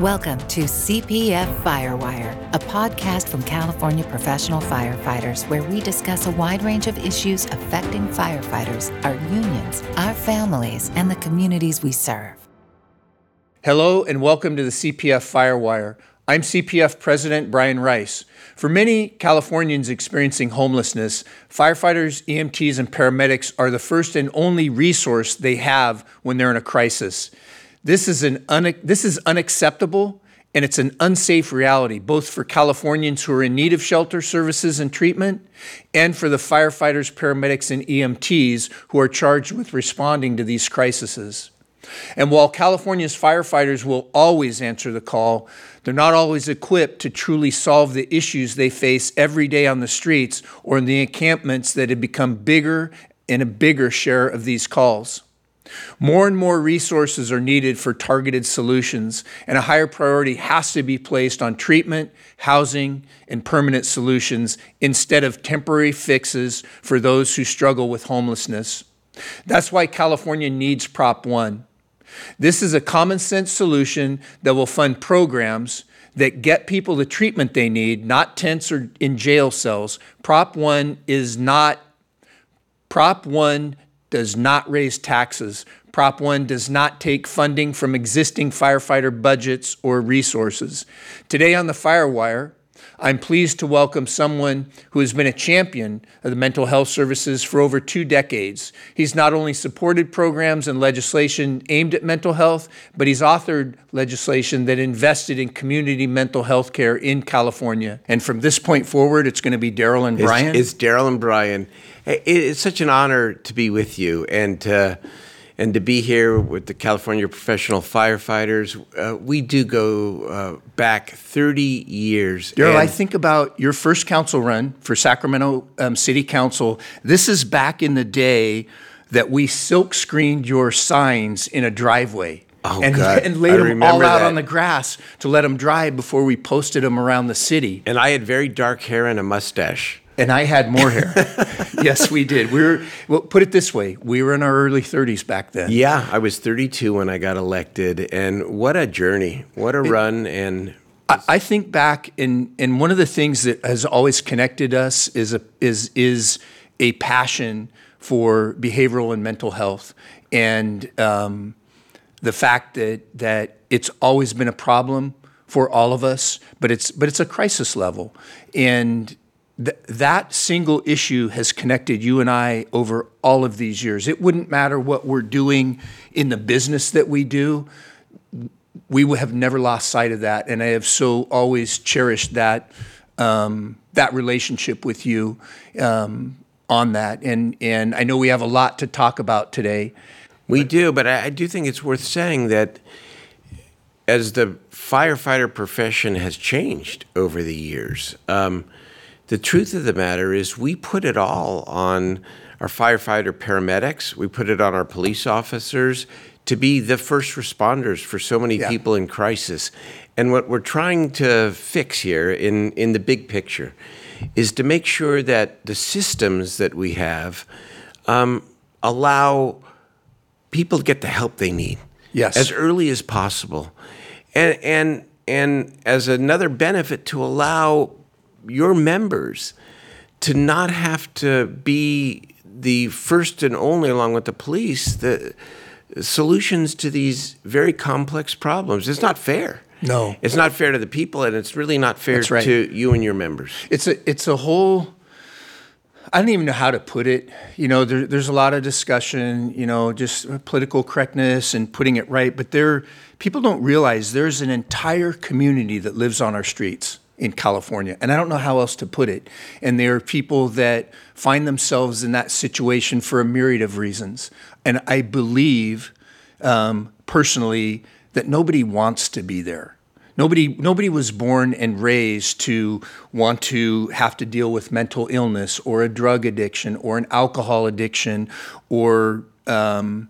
Welcome to CPF Firewire, a podcast from California professional firefighters where we discuss a wide range of issues affecting firefighters, our unions, our families, and the communities we serve. Hello, and welcome to the CPF Firewire. I'm CPF President Brian Rice. For many Californians experiencing homelessness, firefighters, EMTs, and paramedics are the first and only resource they have when they're in a crisis. This is, an un- this is unacceptable and it's an unsafe reality, both for Californians who are in need of shelter services and treatment, and for the firefighters, paramedics, and EMTs who are charged with responding to these crises. And while California's firefighters will always answer the call, they're not always equipped to truly solve the issues they face every day on the streets or in the encampments that have become bigger and a bigger share of these calls. More and more resources are needed for targeted solutions, and a higher priority has to be placed on treatment, housing, and permanent solutions instead of temporary fixes for those who struggle with homelessness. That's why California needs Prop 1. This is a common sense solution that will fund programs that get people the treatment they need, not tents or in jail cells. Prop 1 is not Prop 1 does not raise taxes. Prop 1 does not take funding from existing firefighter budgets or resources. Today on the Firewire, I'm pleased to welcome someone who has been a champion of the mental health services for over two decades. He's not only supported programs and legislation aimed at mental health, but he's authored legislation that invested in community mental health care in California. And from this point forward, it's going to be Darrell and Brian. It's, it's Darrell and Brian. It's such an honor to be with you and to, and to be here with the California Professional Firefighters. Uh, we do go uh, back 30 years. Darrell, I think about your first council run for Sacramento um, City Council. This is back in the day that we silk screened your signs in a driveway. Oh, and, God. and laid I them all out that. on the grass to let them dry before we posted them around the city. And I had very dark hair and a mustache. And I had more hair. yes, we did. We were, well, put it this way we were in our early 30s back then. Yeah, I was 32 when I got elected. And what a journey. What a run. And I, I think back, and, and one of the things that has always connected us is a, is, is a passion for behavioral and mental health. And um, the fact that, that it's always been a problem for all of us, but it's, but it's a crisis level. And th- that single issue has connected you and I over all of these years. It wouldn't matter what we're doing in the business that we do. We have never lost sight of that, and I have so always cherished that um, that relationship with you um, on that. And and I know we have a lot to talk about today. We do, but I, I do think it's worth saying that as the firefighter profession has changed over the years, um, the truth of the matter is we put it all on our firefighter paramedics, we put it on our police officers to be the first responders for so many Yeah. people in crisis. And what we're trying to fix here in, in the big picture is to make sure that the systems that we have um, allow people to get the help they need Yes. as early as possible and and and as another benefit to allow your members to not have to be the first and only along with the police the solutions to these very complex problems it's not fair No. it's not fair to the people and it's really not fair right. to you and your members It's a it's a whole. I don't even know how to put it. You know, there, there's a lot of discussion. You know, just political correctness and putting it right. But there, people don't realize there's an entire community that lives on our streets in California, and I don't know how else to put it. And there are people that find themselves in that situation for a myriad of reasons. And I believe, um, personally, that nobody wants to be there. Nobody, nobody was born and raised to want to have to deal with mental illness or a drug addiction or an alcohol addiction or um,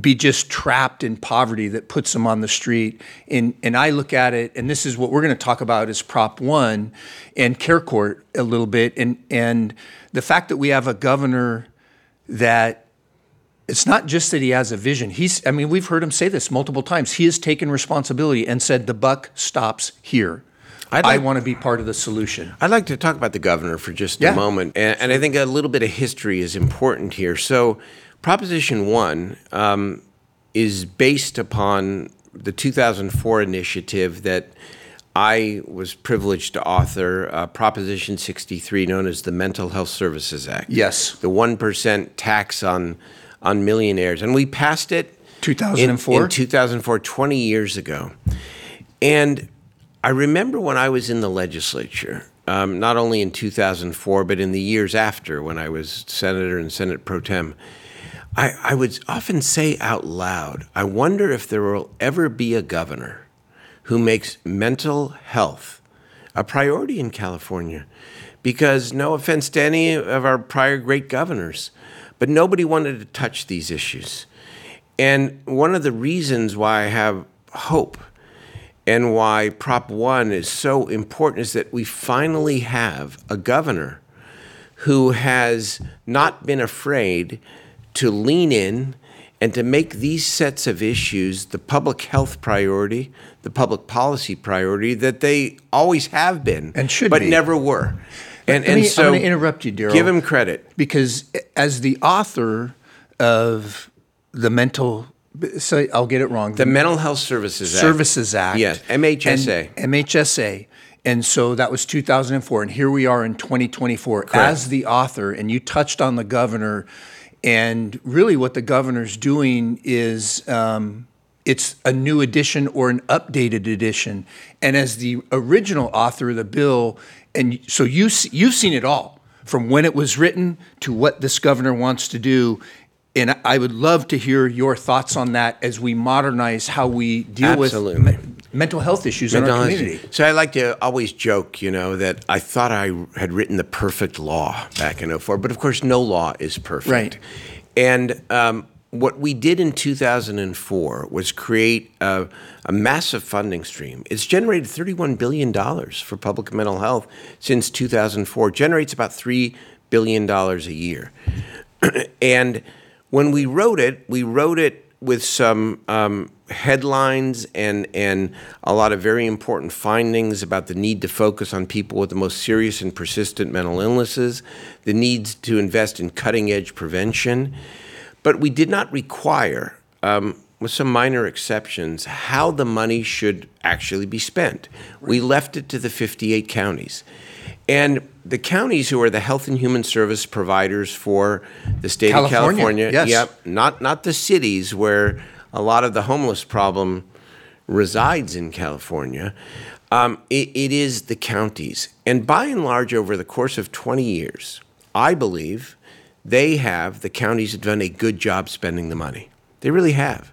be just trapped in poverty that puts them on the street. And, and I look at it, and this is what we're going to talk about is Prop 1 and Care Court a little bit. And, and the fact that we have a governor that it's not just that he has a vision. He's, I mean, we've heard him say this multiple times. He has taken responsibility and said, the buck stops here. I'd I want to be part of the solution. I'd like to talk about the governor for just Yeah. a moment, and, and I think a little bit of history is important here. So, Proposition One um, is based upon the 2004 initiative that I was privileged to author, uh, Proposition 63, known as the Mental Health Services Act. Yes. the one percent tax on on millionaires, and we passed it in- 2004? in 2004, 20 years ago. And I remember when I was in the legislature, um, not only in 2004, but in the years after when I was senator and Senate pro tem, I, I would often say out loud, I wonder if there will ever be a governor who makes mental health a priority in California. Because, no offense to any of our prior great governors, but nobody wanted to touch these issues. And one of the reasons why I have hope and why Prop 1 is so important is that we finally have a governor who has not been afraid to lean in and to make these sets of issues the public health priority, the public policy priority that they always have been And should but be. never were. And, and me- I'm gonna interrupt you, Darrell. Give him credit. because as the author of the mental, so I'll get it wrong. The Mental Health Services Act. Services Act. Yes, MHSA. And MHSA. And so that was 2004. And here we are in 2024 as the author. And you touched on the governor. And really, what the governor's doing is um, it's a new edition or an updated edition. And as the original author of the bill, and so you you've seen it all from when it was written to what this governor wants to do. And I would love to hear your thoughts on that as we modernize how we deal Absolutely. with mental health issues in our Mental health- community. So I like to always joke, you know, that I thought I had written the perfect law back in 04, but of course, no law is perfect. Right. And um, what we did in 2004 was create a, a massive funding stream. It's generated $31 billion for public mental health since 2004, generates about $3 billion a year. and when we wrote it, we wrote it with some um, headlines and and a lot of very important findings about the need to focus on people with the most serious and persistent mental illnesses, the needs to invest in cutting edge prevention, but we did not require. Um, with some minor exceptions, how the money should actually be spent. We left it to the 58 counties. And the counties who are the health and human service providers for the state California, of California, yes. yep, not not the cities where a lot of the homeless problem resides in California. Um, it, it is the counties, and by and large, over the course of 20 years, I believe they have the counties have done a good job spending the money. They really have.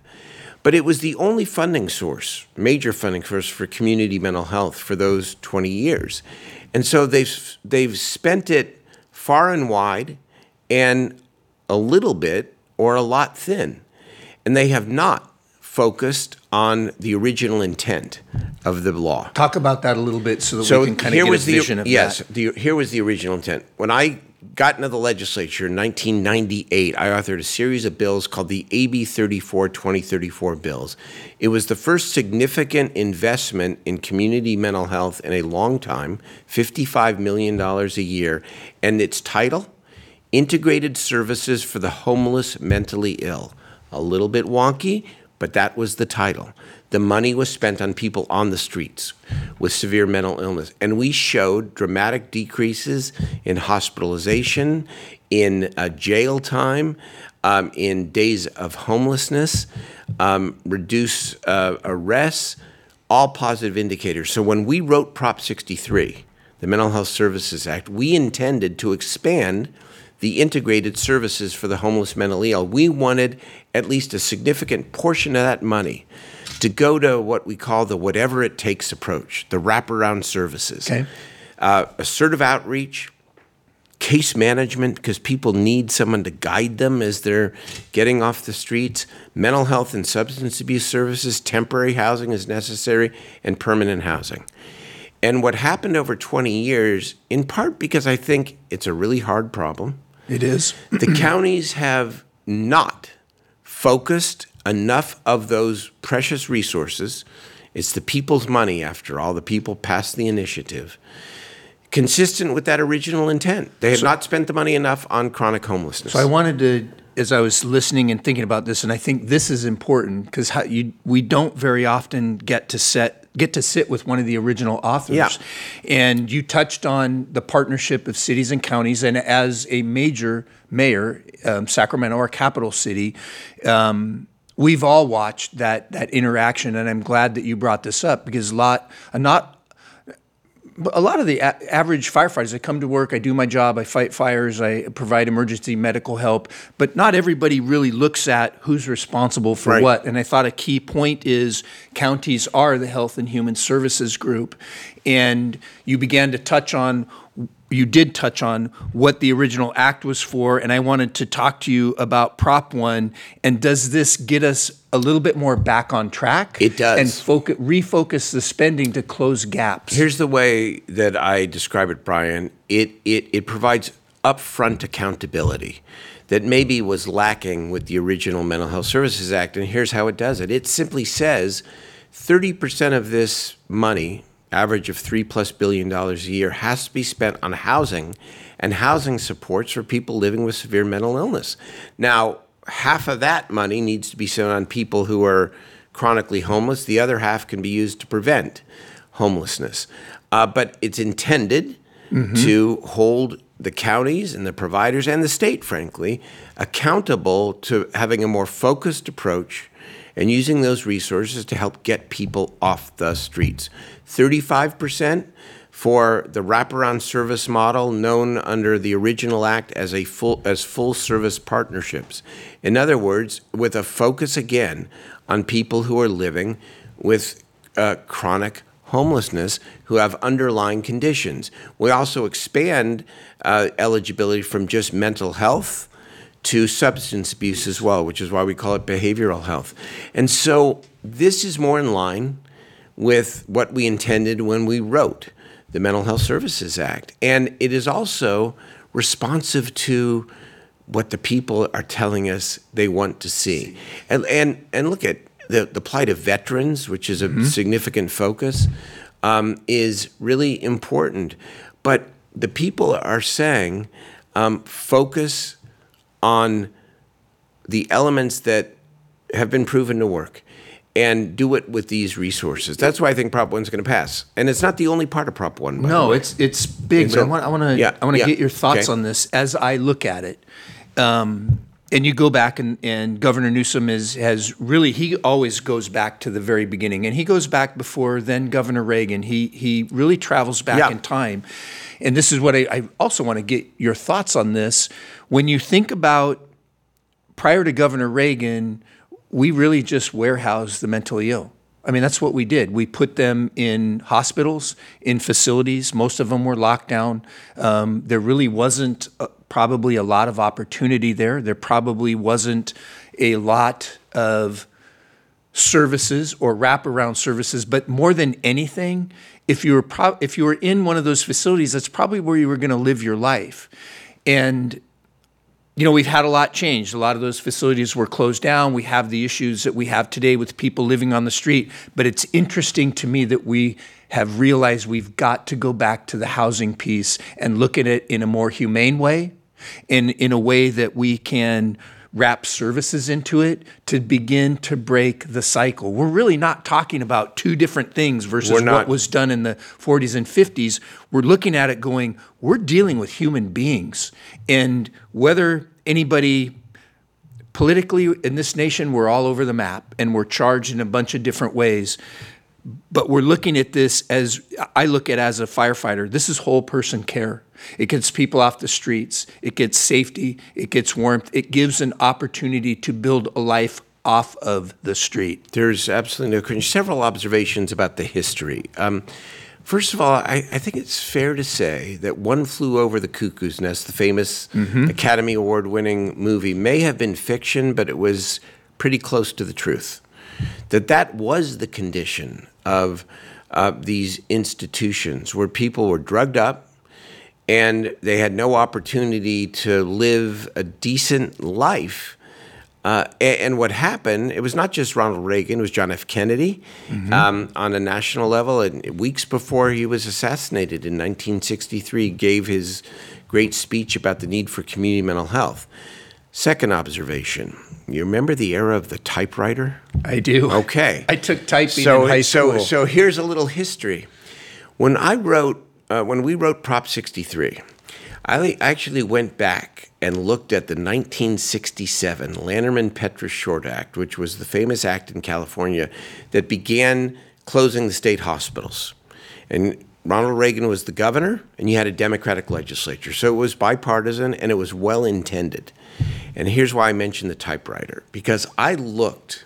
But it was the only funding source, major funding source for community mental health for those 20 years. And so they've, they've spent it far and wide and a little bit or a lot thin. And they have not focused on the original intent of the law. Talk about that a little bit so that So we can kind of get a the vision of yes. that. The, here was the original intent. When I got into the legislature in 1998, I authored a series of bills called the AB 34 2034 bills. It was the first significant investment in community mental health in a long time, $55 million a year, and its title Integrated Services for the Homeless Mentally Ill. A little bit wonky, but that was the title. The money was spent on people on the streets with severe mental illness. And we showed dramatic decreases in hospitalization, in uh, jail time, um, in days of homelessness, um, reduce uh, arrests, all positive indicators. So when we wrote Prop 63, the Mental Health Services Act, we intended to expand the integrated services for the homeless mentally ill. We wanted at least a significant portion of that money to go to what we call the whatever it takes approach, the wraparound services. Okay. Uh, assertive outreach, case management, because people need someone to guide them as they're getting off the streets, mental health and substance abuse services, temporary housing is necessary, and permanent housing. And what happened over 20 years, in part because I think it's a really hard problem, It is. the counties have not focused enough of those precious resources. It's the people's money, after all. The people passed the initiative consistent with that original intent. They have so, not spent the money enough on chronic homelessness. So I wanted to, as I was listening and thinking about this, and I think this is important because we don't very often get to set get to sit with one of the original authors. Yeah. And you touched on the partnership of cities and counties, and as a major mayor, um, Sacramento, our capital city. Um, we've all watched that that interaction, and I'm glad that you brought this up because a lot, a not a lot of the a- average firefighters, I come to work, I do my job, I fight fires, I provide emergency medical help, but not everybody really looks at who's responsible for right. what. And I thought a key point is counties are the Health and Human Services group. And you began to touch on you did touch on what the original act was for, and I wanted to talk to you about Prop One. And does this get us a little bit more back on track? It does, and focus, refocus the spending to close gaps. Here's the way that I describe it, Brian. It it it provides upfront accountability that maybe was lacking with the original Mental Health Services Act, and here's how it does it. It simply says. 30% of this money average of three plus billion dollars a year has to be spent on housing and housing supports for people living with severe mental illness. Now, half of that money needs to be spent on people who are chronically homeless. The other half can be used to prevent homelessness. Uh, but it's intended mm-hmm. to hold the counties and the providers and the state, frankly, accountable to having a more focused approach and using those resources to help get people off the streets. 35% for the wraparound service model known under the original act as a full as full service partnerships. In other words, with a focus again on people who are living with uh, chronic homelessness who have underlying conditions. We also expand uh, eligibility from just mental health to substance abuse as well, which is why we call it behavioral health. And so this is more in line with what we intended when we wrote the Mental Health Services Act. And it is also responsive to what the people are telling us they want to see. And, and, and look at the, the plight of veterans, which is a mm-hmm. significant focus, um, is really important. But the people are saying um, focus on the elements that have been proven to work and do it with these resources. That's why I think Prop One is going to pass, and it's not the only part of Prop One. No, it's it's big. but I want I want to yeah, I want to yeah. get your thoughts okay. on this as I look at it. Um, and you go back and, and Governor Newsom is has really he always goes back to the very beginning, and he goes back before then Governor Reagan. He he really travels back yeah. in time, and this is what I, I also want to get your thoughts on this. When you think about prior to Governor Reagan, we really just warehoused the mentally ill. I mean, that's what we did. We put them in hospitals, in facilities. Most of them were locked down. Um, there really wasn't a, probably a lot of opportunity there. There probably wasn't a lot of services or wraparound services. But more than anything, if you were pro- if you were in one of those facilities, that's probably where you were going to live your life. And you know, we've had a lot changed. A lot of those facilities were closed down. We have the issues that we have today with people living on the street. But it's interesting to me that we have realized we've got to go back to the housing piece and look at it in a more humane way, in, in a way that we can wrap services into it to begin to break the cycle. We're really not talking about two different things versus what was done in the 40s and 50s. We're looking at it going, we're dealing with human beings. And whether anybody politically in this nation, we're all over the map and we're charged in a bunch of different ways. But we're looking at this as I look at as a firefighter, this is whole person care. It gets people off the streets, it gets safety, it gets warmth, it gives an opportunity to build a life off of the street. There's absolutely no question. Several observations about the history. Um, First of all, I, I, think it's fair to say that One Flew Over the Cuckoo's Nest, the famous mm-hmm. Academy Award winning movie, may have been fiction, but it was pretty close to the truth. That that was the condition of uh, these institutions where people were drugged up and they had no opportunity to live a decent life Uh, and, what happened, it was not just Ronald Reagan, it was John F. Kennedy um, on a national level. And weeks before he was assassinated in 1963, gave his great speech about the need for community mental health. Second observation you remember the era of the typewriter? I do. Okay. I took typing so, in high so, school. So here's a little history. When I wrote, uh, when we wrote Prop 63, I actually went back and looked at the 1967 Lanterman Petris Short Act, which was the famous act in California that began closing the state hospitals. And Ronald Reagan was the governor, and you had a Democratic legislature. So it was bipartisan and it was well intended. And here's why I mentioned the typewriter because I looked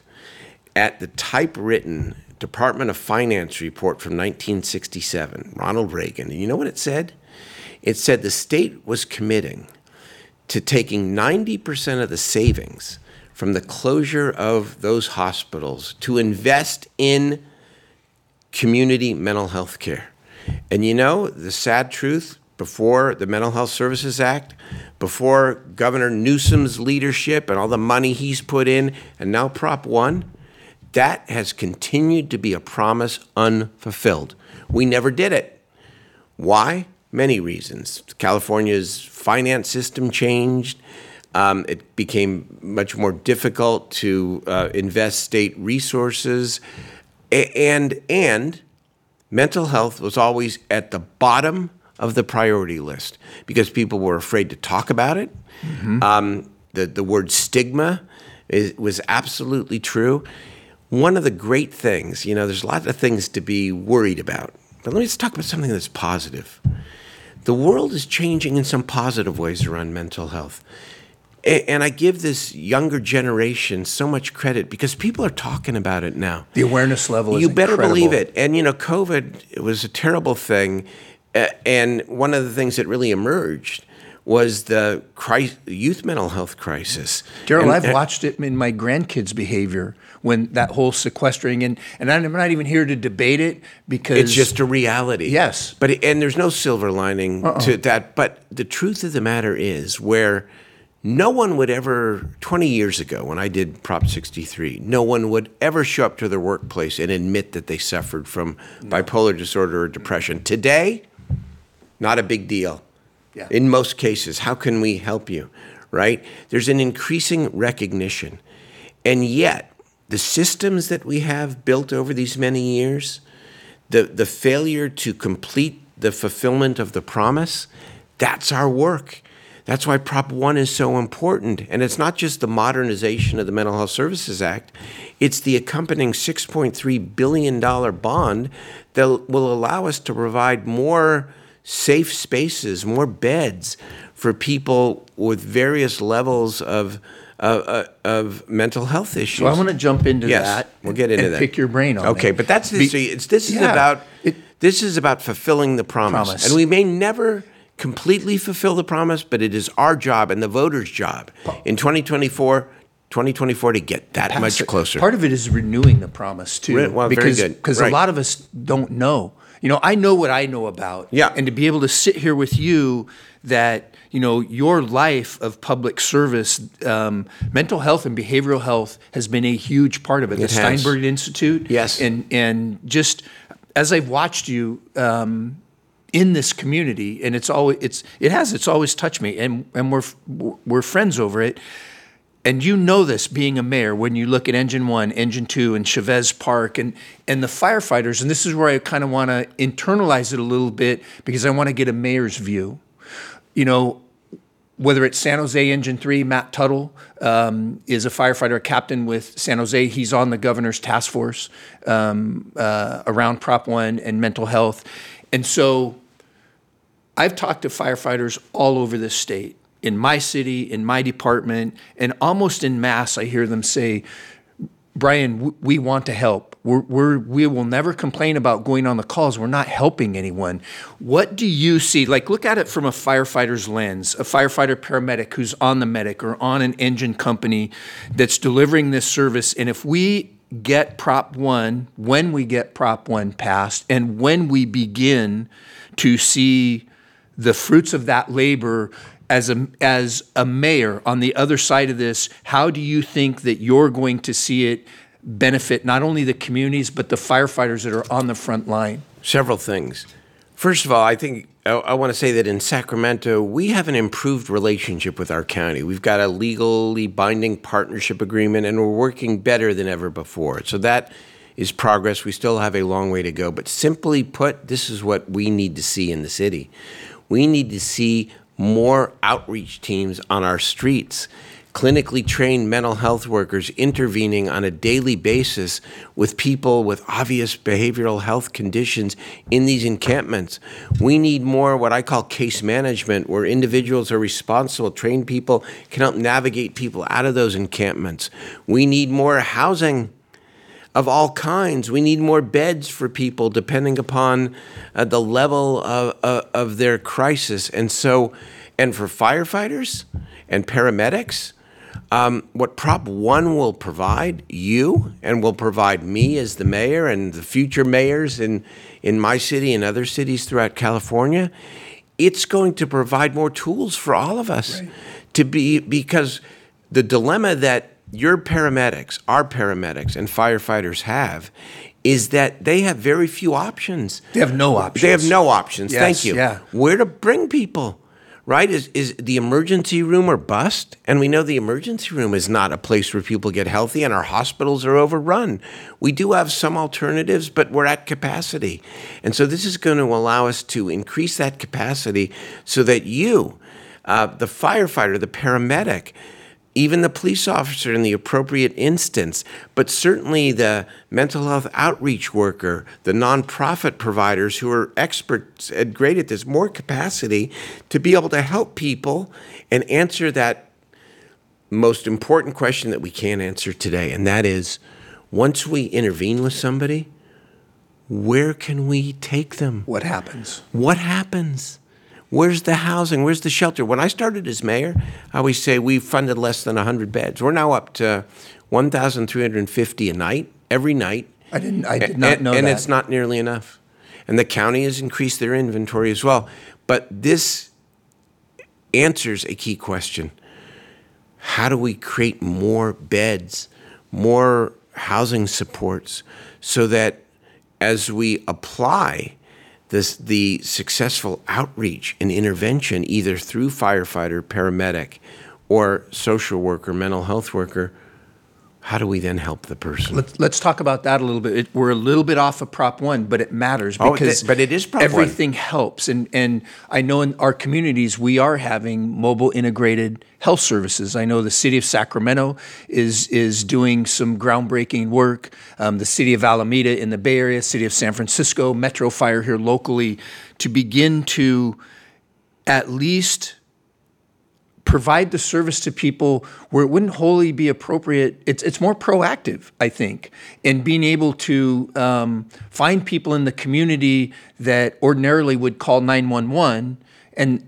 at the typewritten Department of Finance report from 1967, Ronald Reagan. And you know what it said? It said the state was committing to taking 90% of the savings from the closure of those hospitals to invest in community mental health care. And you know, the sad truth before the Mental Health Services Act, before Governor Newsom's leadership and all the money he's put in, and now Prop 1, that has continued to be a promise unfulfilled. We never did it. Why? Many reasons. California's finance system changed. Um, it became much more difficult to uh, invest state resources, and and mental health was always at the bottom of the priority list because people were afraid to talk about it. Mm-hmm. Um, the, the word stigma is, was absolutely true. One of the great things, you know, there's a lot of things to be worried about, but let me just talk about something that's positive. The world is changing in some positive ways around mental health. And I give this younger generation so much credit because people are talking about it now. The awareness level You better incredible. believe it. And, you know, COVID it was a terrible thing. And one of the things that really emerged was the youth mental health crisis. Darrell, I've watched it in my grandkids' behavior when that whole sequestering and and I'm not even here to debate it because it's just a reality. Yes, but and there's no silver lining uh-uh. to that. But the truth of the matter is, where no one would ever 20 years ago when I did Prop 63, no one would ever show up to their workplace and admit that they suffered from bipolar disorder or depression. Today, not a big deal. Yeah. In most cases, how can we help you? Right? There's an increasing recognition. And yet, the systems that we have built over these many years, the, the failure to complete the fulfillment of the promise, that's our work. That's why Prop 1 is so important. And it's not just the modernization of the Mental Health Services Act, it's the accompanying $6.3 billion bond that will allow us to provide more safe spaces, more beds for people with various levels of. Uh, of mental health issues. So I want to jump into yes, that. We'll get into and that. Pick your brain on okay, but that's Be, see, it's, this is yeah, about it, this is about fulfilling the promise. promise, and we may never completely fulfill the promise, but it is our job and the voters' job in 2024 2024 to get that much closer. Part of it is renewing the promise too, well, because because right. a lot of us don't know. You know, I know what I know about. Yeah. And to be able to sit here with you, that you know your life of public service, um, mental health and behavioral health has been a huge part of it. it the has. Steinberg Institute. Yes. And and just as I've watched you. Um, in this community, and it's always it's it has it's always touched me, and and we're we're friends over it. And you know this being a mayor when you look at Engine One, Engine Two, and Chavez Park, and and the firefighters. And this is where I kind of want to internalize it a little bit because I want to get a mayor's view. You know, whether it's San Jose Engine 3, Matt Tuttle um, is a firefighter, a captain with San Jose. He's on the governor's task force um, uh, around Prop 1 and mental health. And so I've talked to firefighters all over this state, in my city, in my department, and almost in mass, I hear them say, Brian, we want to help. We're, we're, we will never complain about going on the calls. We're not helping anyone. What do you see? Like, look at it from a firefighter's lens, a firefighter paramedic who's on the medic or on an engine company that's delivering this service. And if we get Prop 1, when we get Prop 1 passed, and when we begin to see the fruits of that labor as a as a mayor on the other side of this, how do you think that you're going to see it benefit not only the communities but the firefighters that are on the front line? Several things. First of all, I think I, I want to say that in Sacramento, we have an improved relationship with our county. We've got a legally binding partnership agreement, and we're working better than ever before. So that is progress. We still have a long way to go. But simply put, this is what we need to see in the city. We need to see more outreach teams on our streets clinically trained mental health workers intervening on a daily basis with people with obvious behavioral health conditions in these encampments. We need more what I call case management, where individuals are responsible, trained people can help navigate people out of those encampments. We need more housing of all kinds. We need more beds for people depending upon uh, the level of, uh, of their crisis. And so, and for firefighters and paramedics, um, what Prop 1 will provide you and will provide me as the mayor and the future mayors in, in my city and other cities throughout California, it's going to provide more tools for all of us right. to be, because the dilemma that your paramedics, our paramedics, and firefighters have is that they have very few options. They have no options. They have no options. Yes, Thank you. Yeah. Where to bring people? right? Is is the emergency room or bust? And we know the emergency room is not a place where people get healthy, and our hospitals are overrun. We do have some alternatives, but we're at capacity, and so this is going to allow us to increase that capacity so that you, uh, the firefighter, the paramedic, even the police officer in the appropriate instance, but certainly the mental health outreach worker, the nonprofit providers who are experts and great at this, more capacity to be able to help people and answer that most important question that we can't answer today. And that is once we intervene with somebody, where can we take them? What happens? What happens? Where's the housing? Where's the shelter? When I started as mayor, I always say we funded less than 100 beds. We're now up to 1,350 a night, every night. I didn't. I did not and, know and that. And it's not nearly enough. And the county has increased their inventory as well. But this answers a key question: How do we create more beds, more housing supports, so that as we apply this, the successful outreach and intervention, either through firefighter, paramedic, or social worker, mental health worker, how do we then help the person? Let's, let's talk about that a little bit. It, we're a little bit off of Prop One, but it matters because oh, but it is Prop everything helps. And and I know in our communities we are having mobile integrated health services. I know the city of Sacramento is is doing some groundbreaking work. Um, the city of Alameda in the Bay Area, city of San Francisco, Metro Fire here locally, to begin to at least provide the service to people where it wouldn't wholly be appropriate. It's, it's more proactive, I think, in being able to um, find people in the community that ordinarily would call 911 and,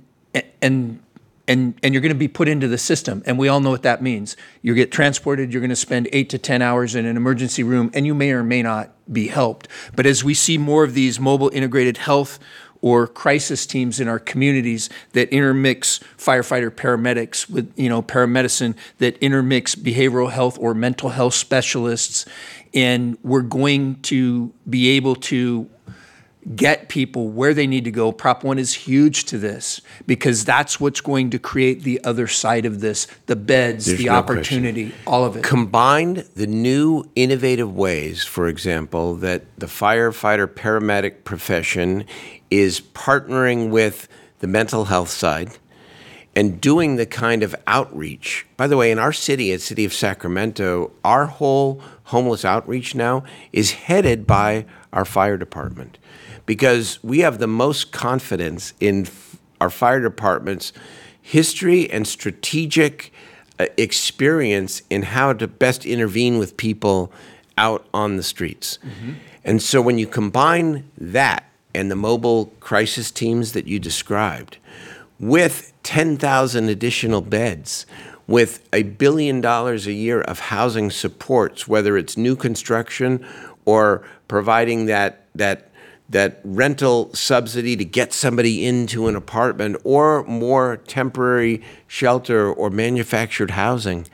and, and, and you're going to be put into the system. And we all know what that means. You get transported, you're going to spend eight to 10 hours in an emergency room, and you may or may not be helped. But as we see more of these mobile integrated health or crisis teams in our communities that intermix firefighter paramedics with you know paramedicine that intermix behavioral health or mental health specialists and we're going to be able to get people where they need to go. Prop 1 is huge to this because that's what's going to create the other side of this the beds, There's the no opportunity, question. all of it. Combined the new innovative ways, for example, that the firefighter paramedic profession is partnering with the mental health side and doing the kind of outreach. By the way, in our city, at City of Sacramento, our whole homeless outreach now is headed by our fire department because we have the most confidence in our fire department's history and strategic uh, experience in how to best intervene with people out on the streets. Mm-hmm. And so when you combine that and the mobile crisis teams that you described, with 10,000 additional beds, with a billion dollars a year of housing supports, whether it's new construction or providing that, that, that rental subsidy to get somebody into an apartment or more temporary shelter or manufactured housing.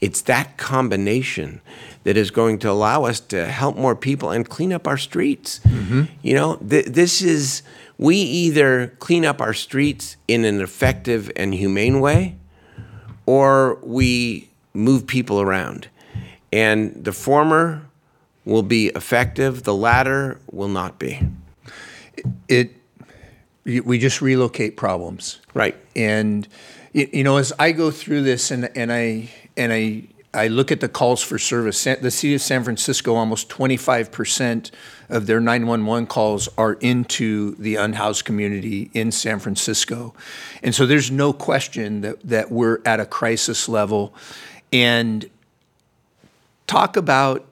It's that combination that is going to allow us to help more people and clean up our streets. Mm-hmm. You know, th- this is, we either clean up our streets in an effective and humane way or we move people around. And the former will be effective, the latter will not be. It, we just relocate problems. Right. And you, you know, as I go through this and, and I and I I look at the calls for service. The city of San Francisco, almost 25% of their 911 calls are into the unhoused community in San Francisco. And so there's no question that, that we're at a crisis level. And talk about,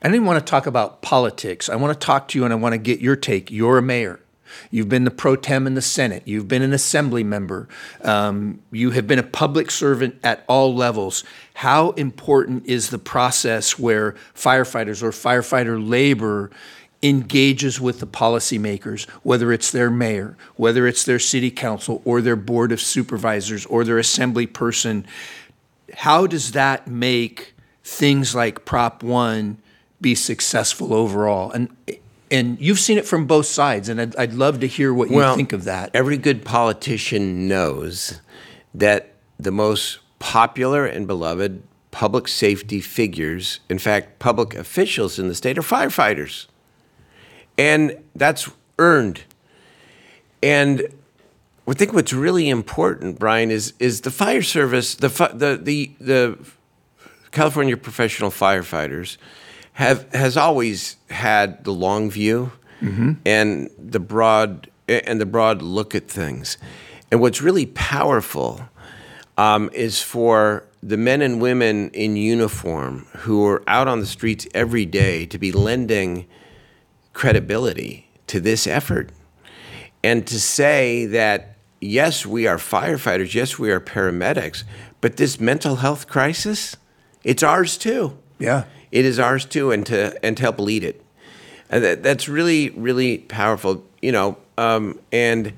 I even want to talk about politics. I want to talk to you and I want to get your take. You're a mayor. You've been the pro tem in the Senate. You've been an assembly member. Um, you have been a public servant at all levels. How important is the process where firefighters or firefighter labor engages with the policymakers, whether it's their mayor, whether it's their city council, or their board of supervisors, or their assembly person? How does that make things like Prop 1 be successful overall? And and you've seen it from both sides, and I'd, I'd love to hear what you Well, think of that. Every good politician knows that the most popular and beloved public safety figures, in fact, public officials in the state, are firefighters. And that's earned. And I think what's really important, Brian, is is the fire service, the fi- the the the California professional firefighters have has always had the long view and the broad and the broad look at things. And what's really powerful um, is for the men and women in uniform who are out on the streets every day to be lending credibility to this effort and to say that yes, we are firefighters, yes, we are paramedics, but this mental health crisis, it's ours too. Yeah. It is ours too, and to and to help lead it. And that, that's really really powerful, you know, um, and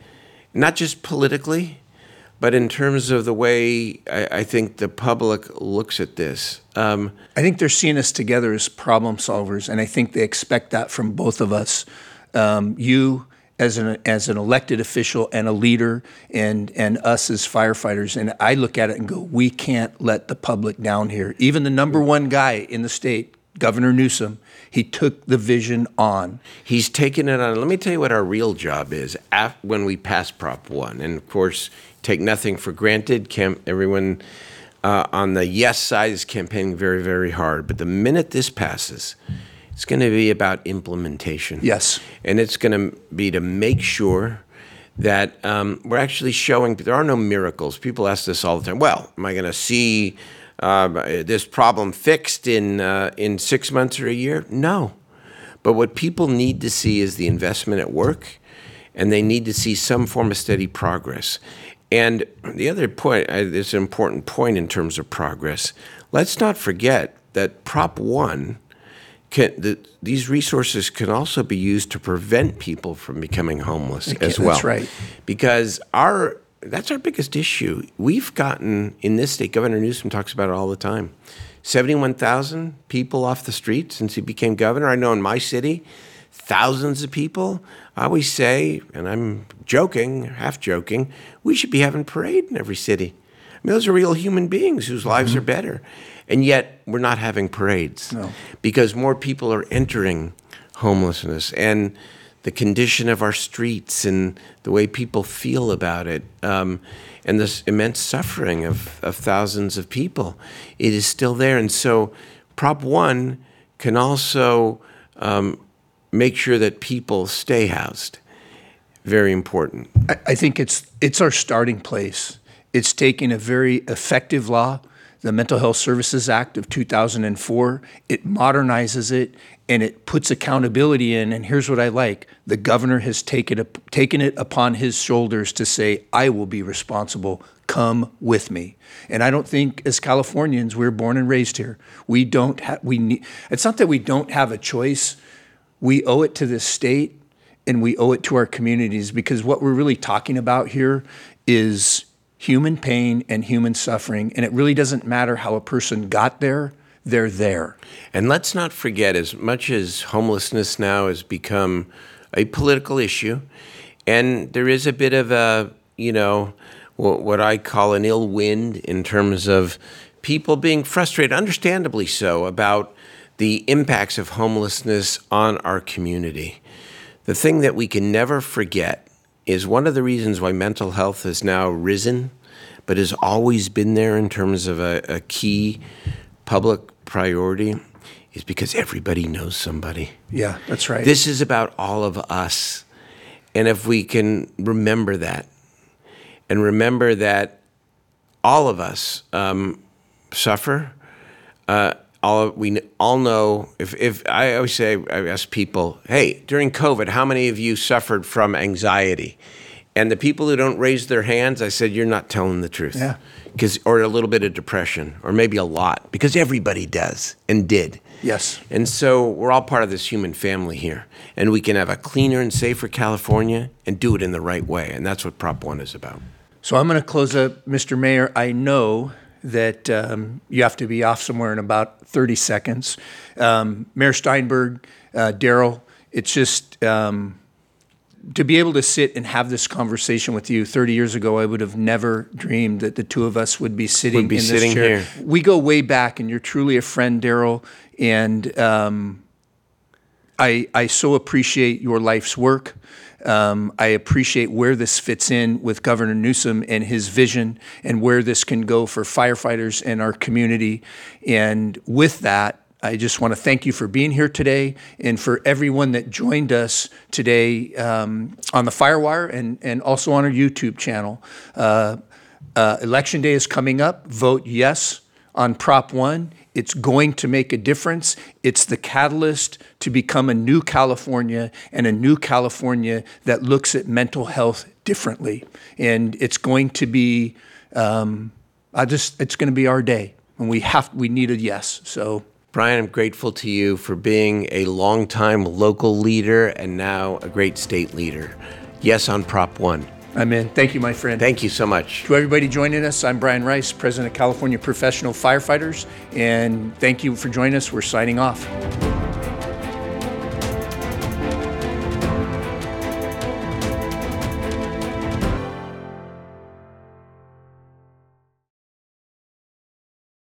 not just politically, but in terms of the way I, I think the public looks at this. Um, I think they're seeing us together as problem solvers, and I think they expect that from both of us. Um, you as an as an elected official and a leader, and and us as firefighters. And I look at it and go, we can't let the public down here. Even the number one guy in the state, Governor Newsom, he took the vision on. He's taken it on. Let me tell you what our real job is af- when we pass Prop 1. And of course, take nothing for granted. Cam- everyone uh, on the yes side is campaigning very, very hard. But the minute this passes, it's going to be about implementation. Yes. And it's going to be to make sure that um, we're actually showing there are no miracles. People ask this all the time. Well, am I going to see uh, this problem fixed in uh, in six months or a year? No. But what people need to see is the investment at work, and they need to see some form of steady progress. And the other point, uh, there's an important point in terms of progress. Let's not forget that Prop 1 can, the, these resources can also be used to prevent people from becoming homeless as well. that's right. Because our that's our biggest issue. We've gotten in this state. Governor Newsom talks about it all the time. Seventy-one thousand people off the street since he became governor. I know in my city, thousands of people. I always say, and I'm joking, half joking, we should be having parade in every city. I mean, those are real human beings whose lives mm-hmm. are better. And yet, we're not having parades No. because more people are entering homelessness and the condition of our streets and the way people feel about it um, and this immense suffering of, of thousands of people. It is still there. And so, Prop 1 can also um, make sure that people stay housed. Very important. I, I think it's it's our starting place. It's taking a very effective law, the Mental Health Services Act of 2004. It modernizes it and it puts accountability in. And here's what I like: the governor has taken it taken it upon his shoulders to say, "I will be responsible. Come with me." And I don't think, as Californians, we're born and raised here. We don't have we need. It's not that we don't have a choice. We owe it to this state and we owe it to our communities because what we're really talking about here is human pain and human suffering. And it really doesn't matter how a person got there, they're there. And let's not forget, as much as homelessness now has become a political issue, and there is a bit of a, you know, what I call an ill wind in terms of people being frustrated, understandably so, about the impacts of homelessness on our community. The thing that we can never forget is one of the reasons why mental health has now risen, but has always been there in terms of a, a key public priority, is because everybody knows somebody. Yeah, that's right. This is about all of us. And if we can remember that, and remember that all of us um, suffer, uh, all we all know. If if I always say, I ask people, hey, during COVID, how many of you suffered from anxiety? And the people who don't raise their hands, I said, you're not telling the truth. Yeah. Because or a little bit of depression, or maybe a lot, because everybody does and did. Yes. And so we're all part of this human family here, and we can have a cleaner and safer California and do it in the right way, and that's what Prop One is about. So I'm going to close up, Mr. Mayor. I know that um, you have to be off somewhere in about 30 seconds. Um, Mayor Steinberg, uh, Darrell, it's just um, to be able to sit and have this conversation with you 30 years ago, I would have never dreamed that the two of us would be sitting Would be in sitting this chair. here. We go way back, and you're truly a friend, Darrell. And um, I, I so appreciate your life's work. Um, I appreciate where this fits in with Governor Newsom and his vision and where this can go for firefighters and our community. And with that, I just want to thank you for being here today and for everyone that joined us today um, on the Firewire and, and also on our YouTube channel. Uh, uh, Election day is coming up. Vote yes on Prop 1. It's going to make a difference. It's the catalyst to become a new California and a new California that looks at mental health differently. And it's going to be, um, I just, it's going to be our day. And we have, we need a yes. So Brian, I'm grateful to you for being a longtime local leader and now a great state leader. Yes on Prop 1. I'm in. Thank you, my friend. Thank you so much. To everybody joining us, I'm Brian Rice, President of California Professional Firefighters, and thank you for joining us. We're signing off.